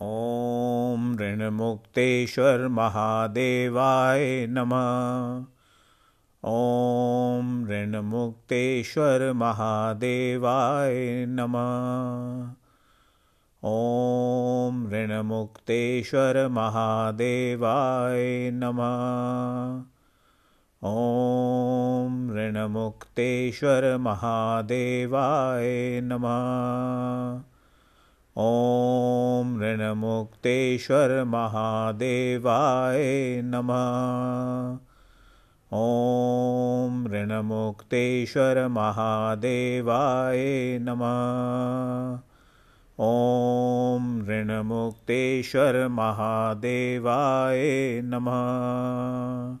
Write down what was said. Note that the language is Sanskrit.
ॐ ऋणमुक्तेश्वर महादेवाय नमः। ॐ ऋणमुक्तेश्वर महादेवाय नमः। ॐ ऋणमुक्तेश्वर महादेवाय नमः। ॐ ऋणमुक्तेश्वर महादेवाय नमः। ॐ ऋणमुक्तेश्वर महादेवाय नमः। ॐ ऋणमुक्तेश्वर महादेवाय नमः। ॐ ऋणमुक्तेश्वर महादेवाय नमः